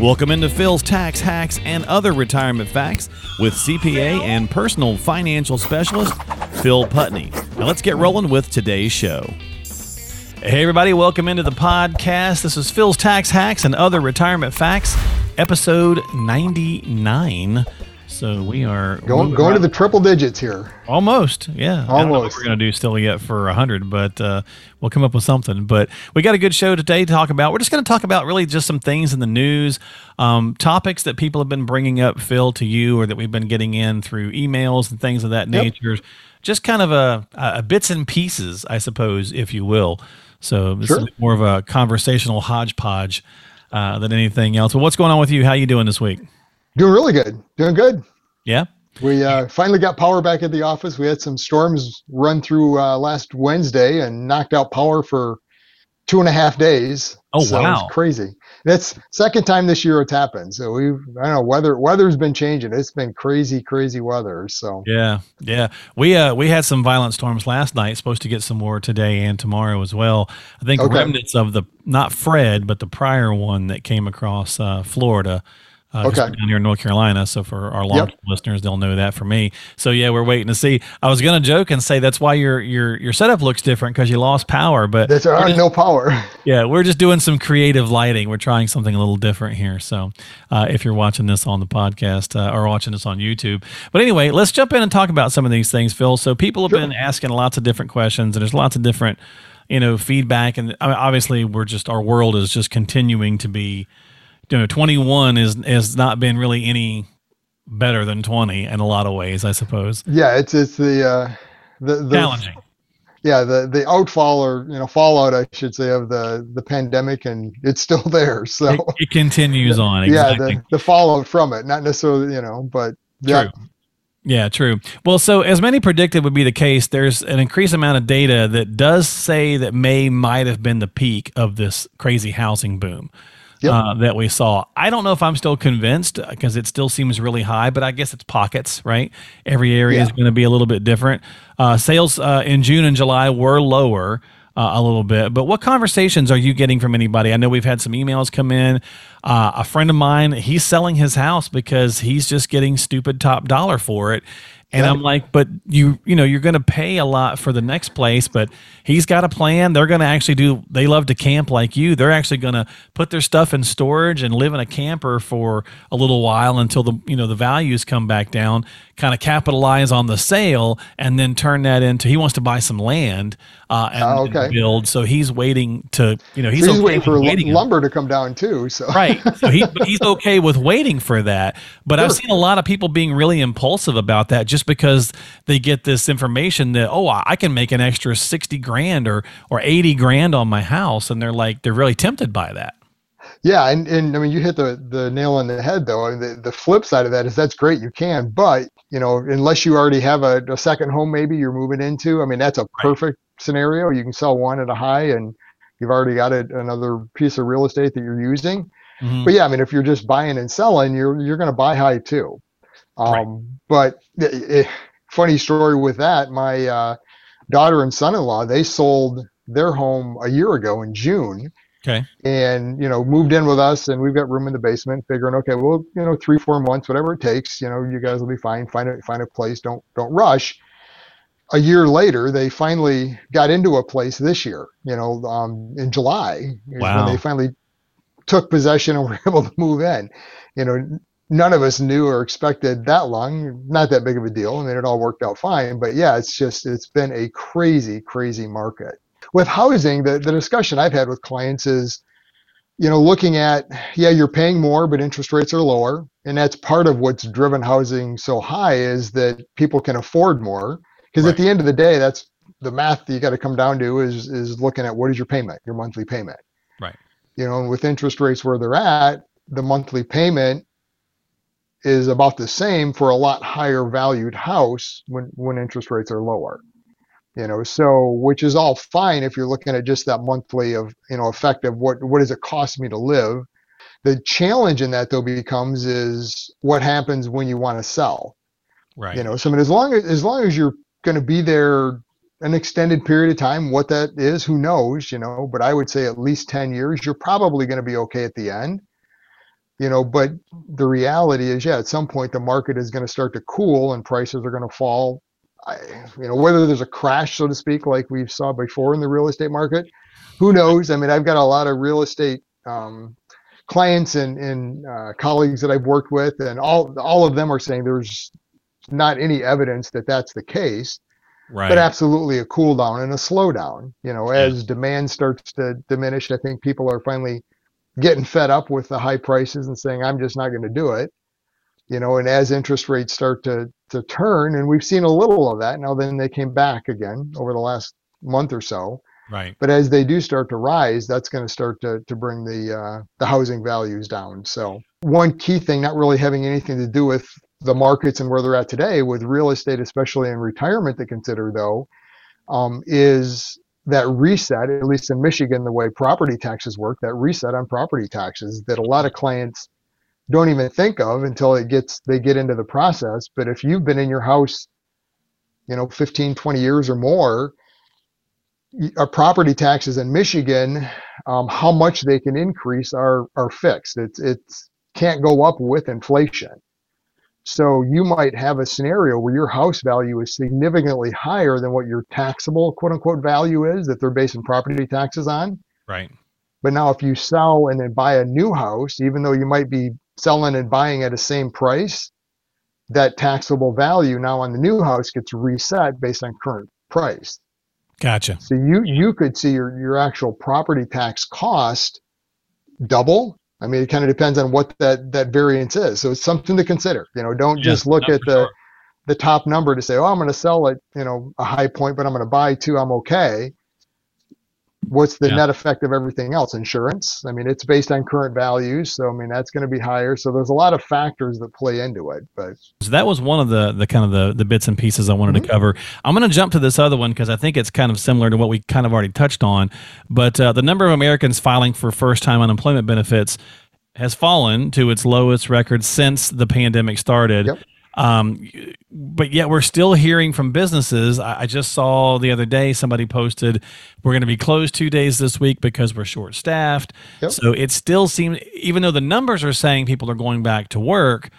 Welcome into Phil's Tax Hacks and Other Retirement Facts with CPA and personal financial specialist Phil Putney. Now let's get rolling with today's show. Hey, everybody, welcome into the podcast. This is Phil's Tax Hacks and Other Retirement Facts, episode 99. So we are going going to the triple digits here. Almost, yeah. I don't know what Almost. we're going to do still yet for 100, but uh, we'll come up with something. But we got a good show today to talk about. We're just going to talk about really just some things in the news, um, topics that people have been bringing up, Phil, to you, or that we've been getting in through emails and things of that Yep. nature. Just kind of a, a bits and pieces, I suppose, if you will. So this Sure. is more of a conversational hodgepodge uh, than anything else. But what's going on with you? How you doing this week? Doing really good. Doing good. Yeah. We uh, finally got power back at the office. We had some storms run through uh, last Wednesday and knocked out power for two and a half days. Oh, so wow. It's crazy. That's second time this year it's happened. So we've I don't know weather weather's been changing. It's been crazy crazy weather. So Yeah, yeah. We uh we had some violent storms last night. Supposed to get some more today and tomorrow as well. I think Okay. remnants of the not Fred, but the prior one that came across uh, Florida. Uh, Okay. down here in North Carolina. So for our long Yep. listeners, they'll know that for me. So yeah, we're waiting to see. I was gonna joke and say that's why your your your setup looks different because you lost power, but uh, just- no power. yeah, we're just doing some creative lighting. We're trying something a little different here. So, uh, if you're watching this on the podcast uh, or watching this on YouTube, but anyway, let's jump in and talk about some of these things, Phil. So, people have Sure. been asking lots of different questions, and there's lots of different, you know, feedback. And I mean, obviously, we're just our world is just continuing to be, you know, 21 is has not been really any better than 20 in a lot of ways, I suppose. yeah, it's it's the uh, the, the Challenging. yeah the the outfall or you know fallout I should say of the the pandemic and it's still there. So It, it continues on. yeah the, the fallout from it not necessarily you know but yeah True. Yeah, true. Well, so as many predicted would be the case, there's an increased amount of data that does say that May might have been the peak of this crazy housing boom Yep. uh, that we saw. I don't know if I'm still convinced because it still seems really high, but I guess it's pockets, right? Every area is going to be a little bit different. Uh, sales uh, in June and July were lower. Uh, a little bit, but what conversations are you getting from anybody? I know we've had some emails come in. Uh, a friend of mine, he's selling his house because he's just getting stupid top dollar for it. And. I'm like, but you, you know, you're going to pay a lot for the next place, but he's got a plan. They're going to actually do, they love to camp like you. They're actually going to put their stuff in storage and live in a camper for a little while until the, you know, the values come back down, kind of capitalize on the sale and then turn that into, he wants to buy some land uh, and, Oh, and build. So he's waiting to, you know, he's, so he's okay waiting for waiting. lumber to come down too so right. So he, but he's okay with waiting for that. But I've seen a lot of people being really impulsive about that just because they get this information that, oh, I can make an extra 60 grand or, or 80 grand on my house. And they're like, they're really tempted by that. Yeah, and, and I mean you hit the, the nail on the head though. And the, the flip side of that is that's great, you can, but you know, unless you already have a, a second home maybe you're moving into, I mean that's a perfect scenario. You can sell one at a high and you've already got a, another piece of real estate that you're using. Mhm. But yeah, I mean if you're just buying and selling, you're you're gonna buy high too. Um Right. but eh, eh, funny story with that, my uh, daughter and son-in-law, they sold their home a year ago in June Okay. and you know moved in with us and we've got room in the basement figuring okay well you know three four months whatever it takes you know you guys will be fine find a find a place don't don't rush a year later they finally got into a place this year you know um, in july Wow. when they finally took possession and were able to move in you know none of us knew or expected that long not that big of a deal i mean it all worked out fine but yeah it's just it's been a crazy crazy market with housing the, the discussion i've had with clients is you know looking at yeah you're paying more but interest rates are lower and that's part of what's driven housing so high is that people can afford more because Right. at the end of the day that's the math that you got to come down to is is looking at what is your payment your monthly payment Right. you know and with interest rates where they're at the monthly payment is about the same for a lot higher valued house when when interest rates are lower you know so which is all fine if you're looking at just that monthly of you know effect of what what does it cost me to live? The challenge in that though becomes is what happens when you want to sell. Right. you know so I mean, as long as as long as you're going to be there an extended period of time what that is who knows you know but i would say at least 10 years you're probably going to be okay at the end you know, but the reality is, yeah, at some point the market is going to start to cool and prices are going to fall. I, you know, whether there's a crash, so to speak, like we saw before in the real estate market, who knows? I mean, I've got a lot of real estate um, clients and, and uh, colleagues that I've worked with, and all all of them are saying there's not any evidence that that's the case. Right. But absolutely a cool down and a slowdown. You know, as yeah. demand starts to diminish, I think people are finally getting fed up with the high prices and saying, I'm just not going to do it. You know, and as interest rates start to to turn, and we've seen a little of that now, then they came back again over the last month or so. Right. But as they do start to rise, that's going to start to to bring the uh, the housing values down. So one key thing, not really having anything to do with the markets and where they're at today, with real estate, especially in retirement, to consider though, um, is that reset, at least in Michigan, the way property taxes work, that reset on property taxes that a lot of clients don't even think of until it gets they get into the process. But if you've been in your house, you know, 15, 20 years or more, our property taxes in Michigan, um, how much they can increase are are fixed. It's it's can't go up with inflation. So you might have a scenario where your house value is significantly higher than what your taxable quote unquote value is that they're basing property taxes on. Right. But now if you sell and then buy a new house, even though you might be selling and buying at the same price, that taxable value now on the new house gets reset based on current price. Gotcha. So you you could see your, your actual property tax cost double I mean, it kind of depends on what that that variance is. So it's something to consider. You know, don't just look at the sure. the top number to say, oh, I'm going to sell at you know a high point, but I'm going to buy too. I'm okay. What's the yeah. net effect of everything else? Insurance. I mean, it's based on current values, so I mean that's going to be higher. So there's a lot of factors that play into it. But so that was one of the the kind of the the bits and pieces I wanted mm-hmm. to cover. I'm going to jump to this other one because I think it's kind of similar to what we kind of already touched on. But uh, the number of Americans filing for first time unemployment benefits has fallen to its lowest record since the pandemic started. Yep. Um, but yet we're still hearing from businesses. I, I just saw the other day somebody posted we're going to be closed two days this week because we're short staffed. Yep. So it still seems, even though the numbers are saying people are going back to work,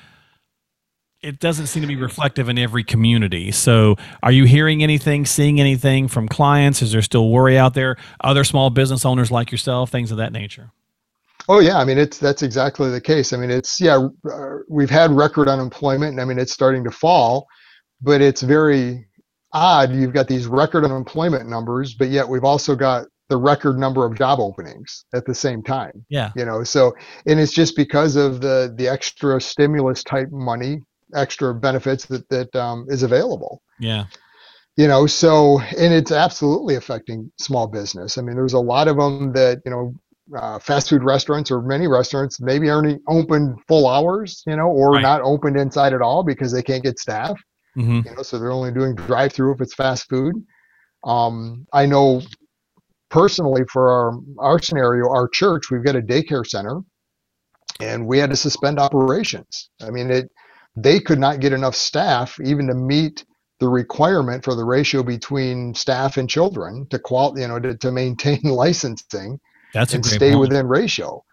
it doesn't seem to be reflective in every community. So, are you hearing anything, seeing anything from clients? Is there still worry out there? Other small business owners like yourself, things of that nature? Oh yeah, I mean it's that's exactly the case. I mean it's yeah, we've had record unemployment, and I mean it's starting to fall, but it's very odd. You've got these record unemployment numbers, but yet we've also got the record number of job openings at the same time. Yeah, you know, so and it's just because of the the extra stimulus type money, extra benefits that that um, is available. Yeah you know so and it's absolutely affecting small business i mean there's a lot of them that you know uh, fast food restaurants or many restaurants maybe only open full hours, you know, or right. not opened inside at all because they can't get staff. Mm-hmm. You know, so they're only doing drive-through if it's fast food. Um, I know personally for our our scenario, our church, we've got a daycare center, and we had to suspend operations. I mean, it they could not get enough staff even to meet the requirement for the ratio between staff and children to qual you know to, to maintain licensing that's and stay point. within ratio.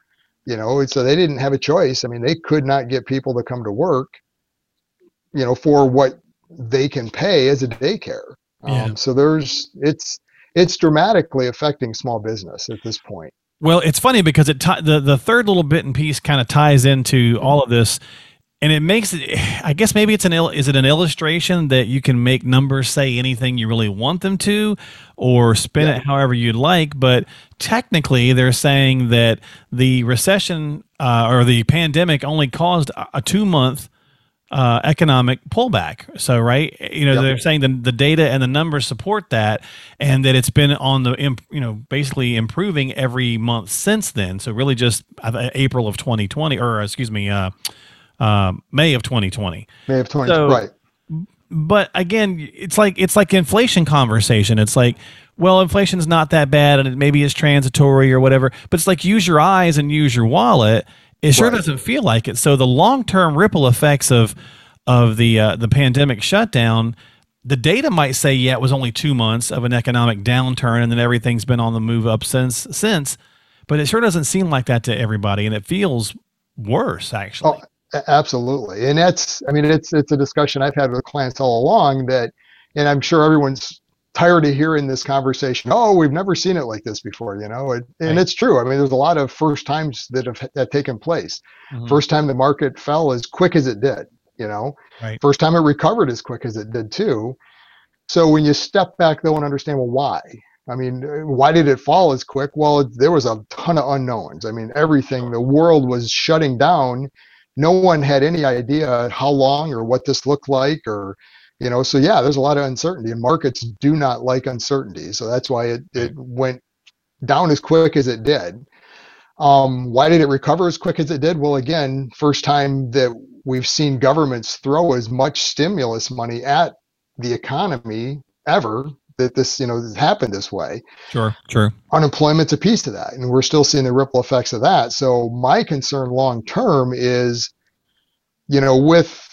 You know, so they didn't have a choice. I mean, they could not get people to come to work, you know, for what they can pay as a daycare. Yeah. Um, so there's it's it's dramatically affecting small business at this point. Well, it's funny because it t- the the third little bit and piece kind of ties into all of this and it makes it i guess maybe it's an is it an illustration that you can make numbers say anything you really want them to or spin yeah. it however you'd like but technically they're saying that the recession uh, or the pandemic only caused a two month uh, economic pullback. So, right, you know, yep. they're saying the, the data and the numbers support that, and that it's been on the, you know, basically improving every month since then. So, really, just April of 2020, or excuse me, uh, um, May of 2020. May of 2020, so, right. But again, it's like it's like inflation conversation. It's like, well, inflation's not that bad, and it maybe it's transitory or whatever. But it's like use your eyes and use your wallet. It sure right. doesn't feel like it. So the long term ripple effects of of the uh, the pandemic shutdown the data might say yeah it was only two months of an economic downturn and then everything's been on the move up since since but it sure doesn't seem like that to everybody and it feels worse actually. Oh, absolutely. And that's, I mean, it's, it's a discussion I've had with clients all along that, and I'm sure everyone's tired of hearing this conversation. Oh, we've never seen it like this before, you know, it, and right. it's true. I mean, there's a lot of first times that have, that taken place. Mm-hmm. First time the market fell as quick as it did, you know, right. first time it recovered as quick as it did too. So when you step back though and understand, well, why? I mean, why did it fall as quick? Well, there was a ton of unknowns. I mean, everything, the world was shutting down. No one had any idea how long or what this looked like or, you know, so yeah, there's a lot of uncertainty and markets do not like uncertainty. So that's why it, it went down as quick as it did. Um, why did it recover as quick as it did? Well, again, first time that we've seen governments throw as much stimulus money at the economy ever that this you know happened this way. Sure, sure. Unemployment's a piece of that, and we're still seeing the ripple effects of that. So my concern long term is, you know, with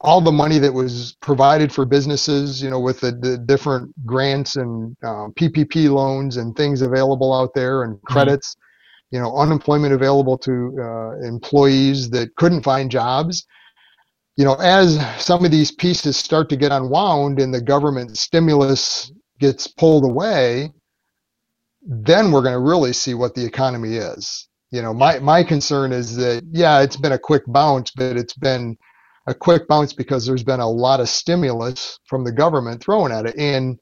all the money that was provided for businesses, you know, with the, the different grants and um, PPP loans and things available out there and mm-hmm. credits, mm-hmm. you know, unemployment available to uh, employees that couldn't find jobs you know, as some of these pieces start to get unwound and the government stimulus gets pulled away, then we're going to really see what the economy is. You know, my, my concern is that, yeah, it's been a quick bounce, but it's been a quick bounce because there's been a lot of stimulus from the government thrown at it. And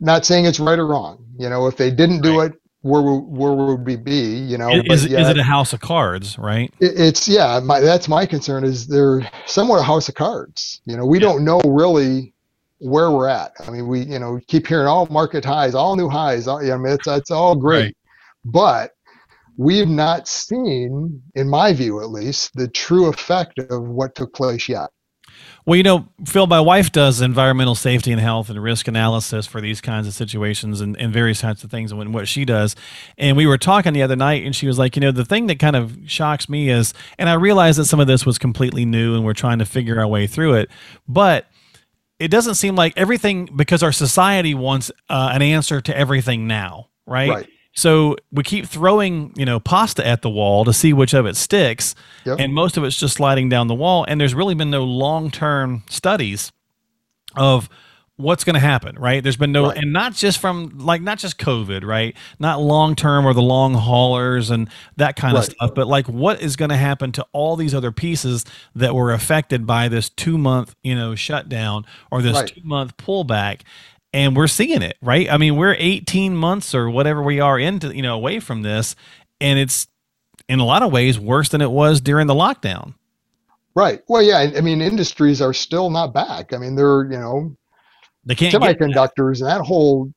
not saying it's right or wrong. You know, if they didn't do right. it, where where would we be? You know, is, is it a house of cards, right? It, it's yeah. My, that's my concern is they're somewhat a house of cards. You know, we yeah. don't know really where we're at. I mean, we you know keep hearing all market highs, all new highs. All, I mean, it's it's all great, right. but we've not seen, in my view at least, the true effect of what took place yet. Well, you know, Phil, my wife does environmental safety and health and risk analysis for these kinds of situations and, and various types of things and what she does. And we were talking the other night and she was like, you know, the thing that kind of shocks me is, and I realize that some of this was completely new and we're trying to figure our way through it, but it doesn't seem like everything because our society wants uh, an answer to everything now, right? right. So we keep throwing, you know, pasta at the wall to see which of it sticks, yep. and most of it's just sliding down the wall. And there's really been no long-term studies of what's going to happen, right? There's been no, right. and not just from like not just COVID, right? Not long term or the long haulers and that kind right. of stuff, but like what is going to happen to all these other pieces that were affected by this two month, you know, shutdown or this right. two month pullback and we're seeing it, right? I mean, we're 18 months or whatever we are into, you know, away from this, and it's in a lot of ways worse than it was during the lockdown. Right. Well, yeah. I mean, industries are still not back. I mean, they're you know, they can't semiconductors and that whole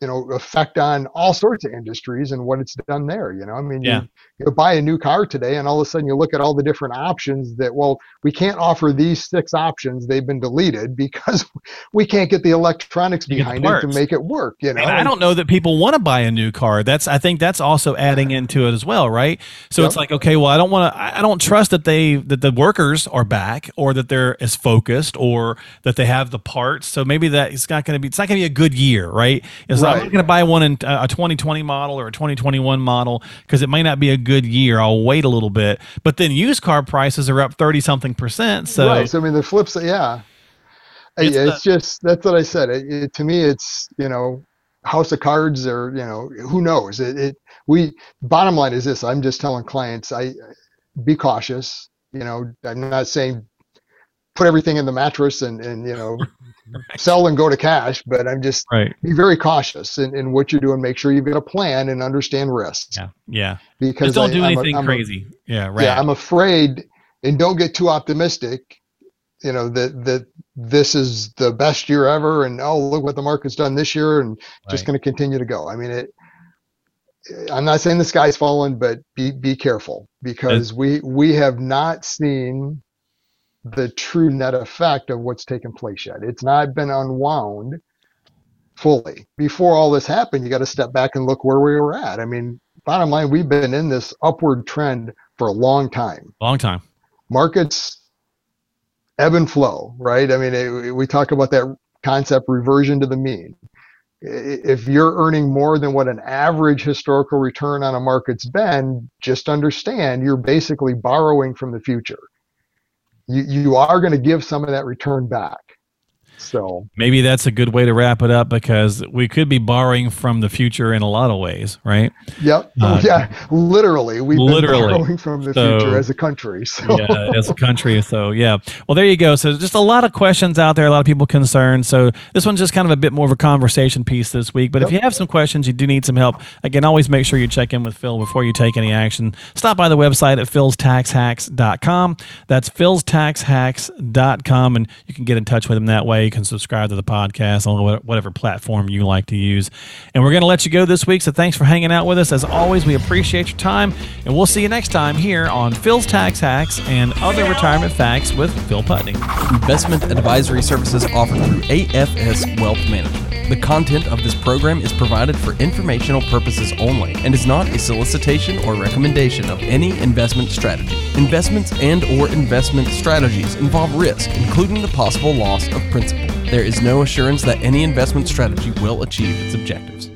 you know effect on all sorts of industries and what it's done there you know? I mean yeah. you, you buy a new car today and all of a sudden you look at all the different options that well we can't offer these six options. They've been deleted because we can't get the electronics you behind it to make it work you know? And i don't know that people want to buy a new car. That's i think that's also adding into it as well right? So yep. it's like okay well i don't want to i don't trust that they that the workers are back or that they're as focused or that they have the parts. So maybe that it's not going to be it's not going to be a good year right? It's right. I'm not going to buy one in uh, a 2020 model or a 2021 model because it might not be a good year. I'll wait a little bit. But then used car prices are up 30 something percent. So, right. so I mean, the flip side, yeah. It's, it's the, just, that's what I said. It, it, to me, it's, you know, house of cards or, you know, who knows? It, it, we, bottom line is this I'm just telling clients, I be cautious. You know, I'm not saying put everything in the mattress and, and you know right. sell and go to cash but i'm just right. be very cautious in, in what you're doing make sure you've got a plan and understand risks yeah yeah because just don't I, do anything I'm a, crazy a, yeah right yeah i'm afraid and don't get too optimistic you know that that this is the best year ever and oh look what the market's done this year and right. just going to continue to go i mean it I'm not saying the sky's falling, but be be careful because we we have not seen the true net effect of what's taken place yet. It's not been unwound fully. Before all this happened, you got to step back and look where we were at. I mean, bottom line, we've been in this upward trend for a long time. Long time. Markets ebb and flow, right? I mean, it, we talk about that concept reversion to the mean. if you're earning more than what an average historical return on a market's been, just understand you're basically borrowing from the future. You, you are going to give some of that return back. So maybe that's a good way to wrap it up because we could be borrowing from the future in a lot of ways, right? Yep. Uh, yeah. Literally, we've literally. been borrowing from the so, future as a country. So. Yeah, as a country. So yeah. Well, there you go. So just a lot of questions out there, a lot of people concerned. So this one's just kind of a bit more of a conversation piece this week. But yep. if you have some questions, you do need some help. Again, always make sure you check in with Phil before you take any action. Stop by the website at philstaxhacks.com. That's philstaxhacks.com, and you can get in touch with him that way. You can subscribe to the podcast on whatever platform you like to use. And we're going to let you go this week. So thanks for hanging out with us. As always, we appreciate your time. And we'll see you next time here on Phil's Tax Hacks and Other Retirement Facts with Phil Putney. Investment advisory services offered through AFS Wealth Management. The content of this program is provided for informational purposes only and is not a solicitation or recommendation of any investment strategy. Investments and or investment strategies involve risk, including the possible loss of principal. There is no assurance that any investment strategy will achieve its objectives.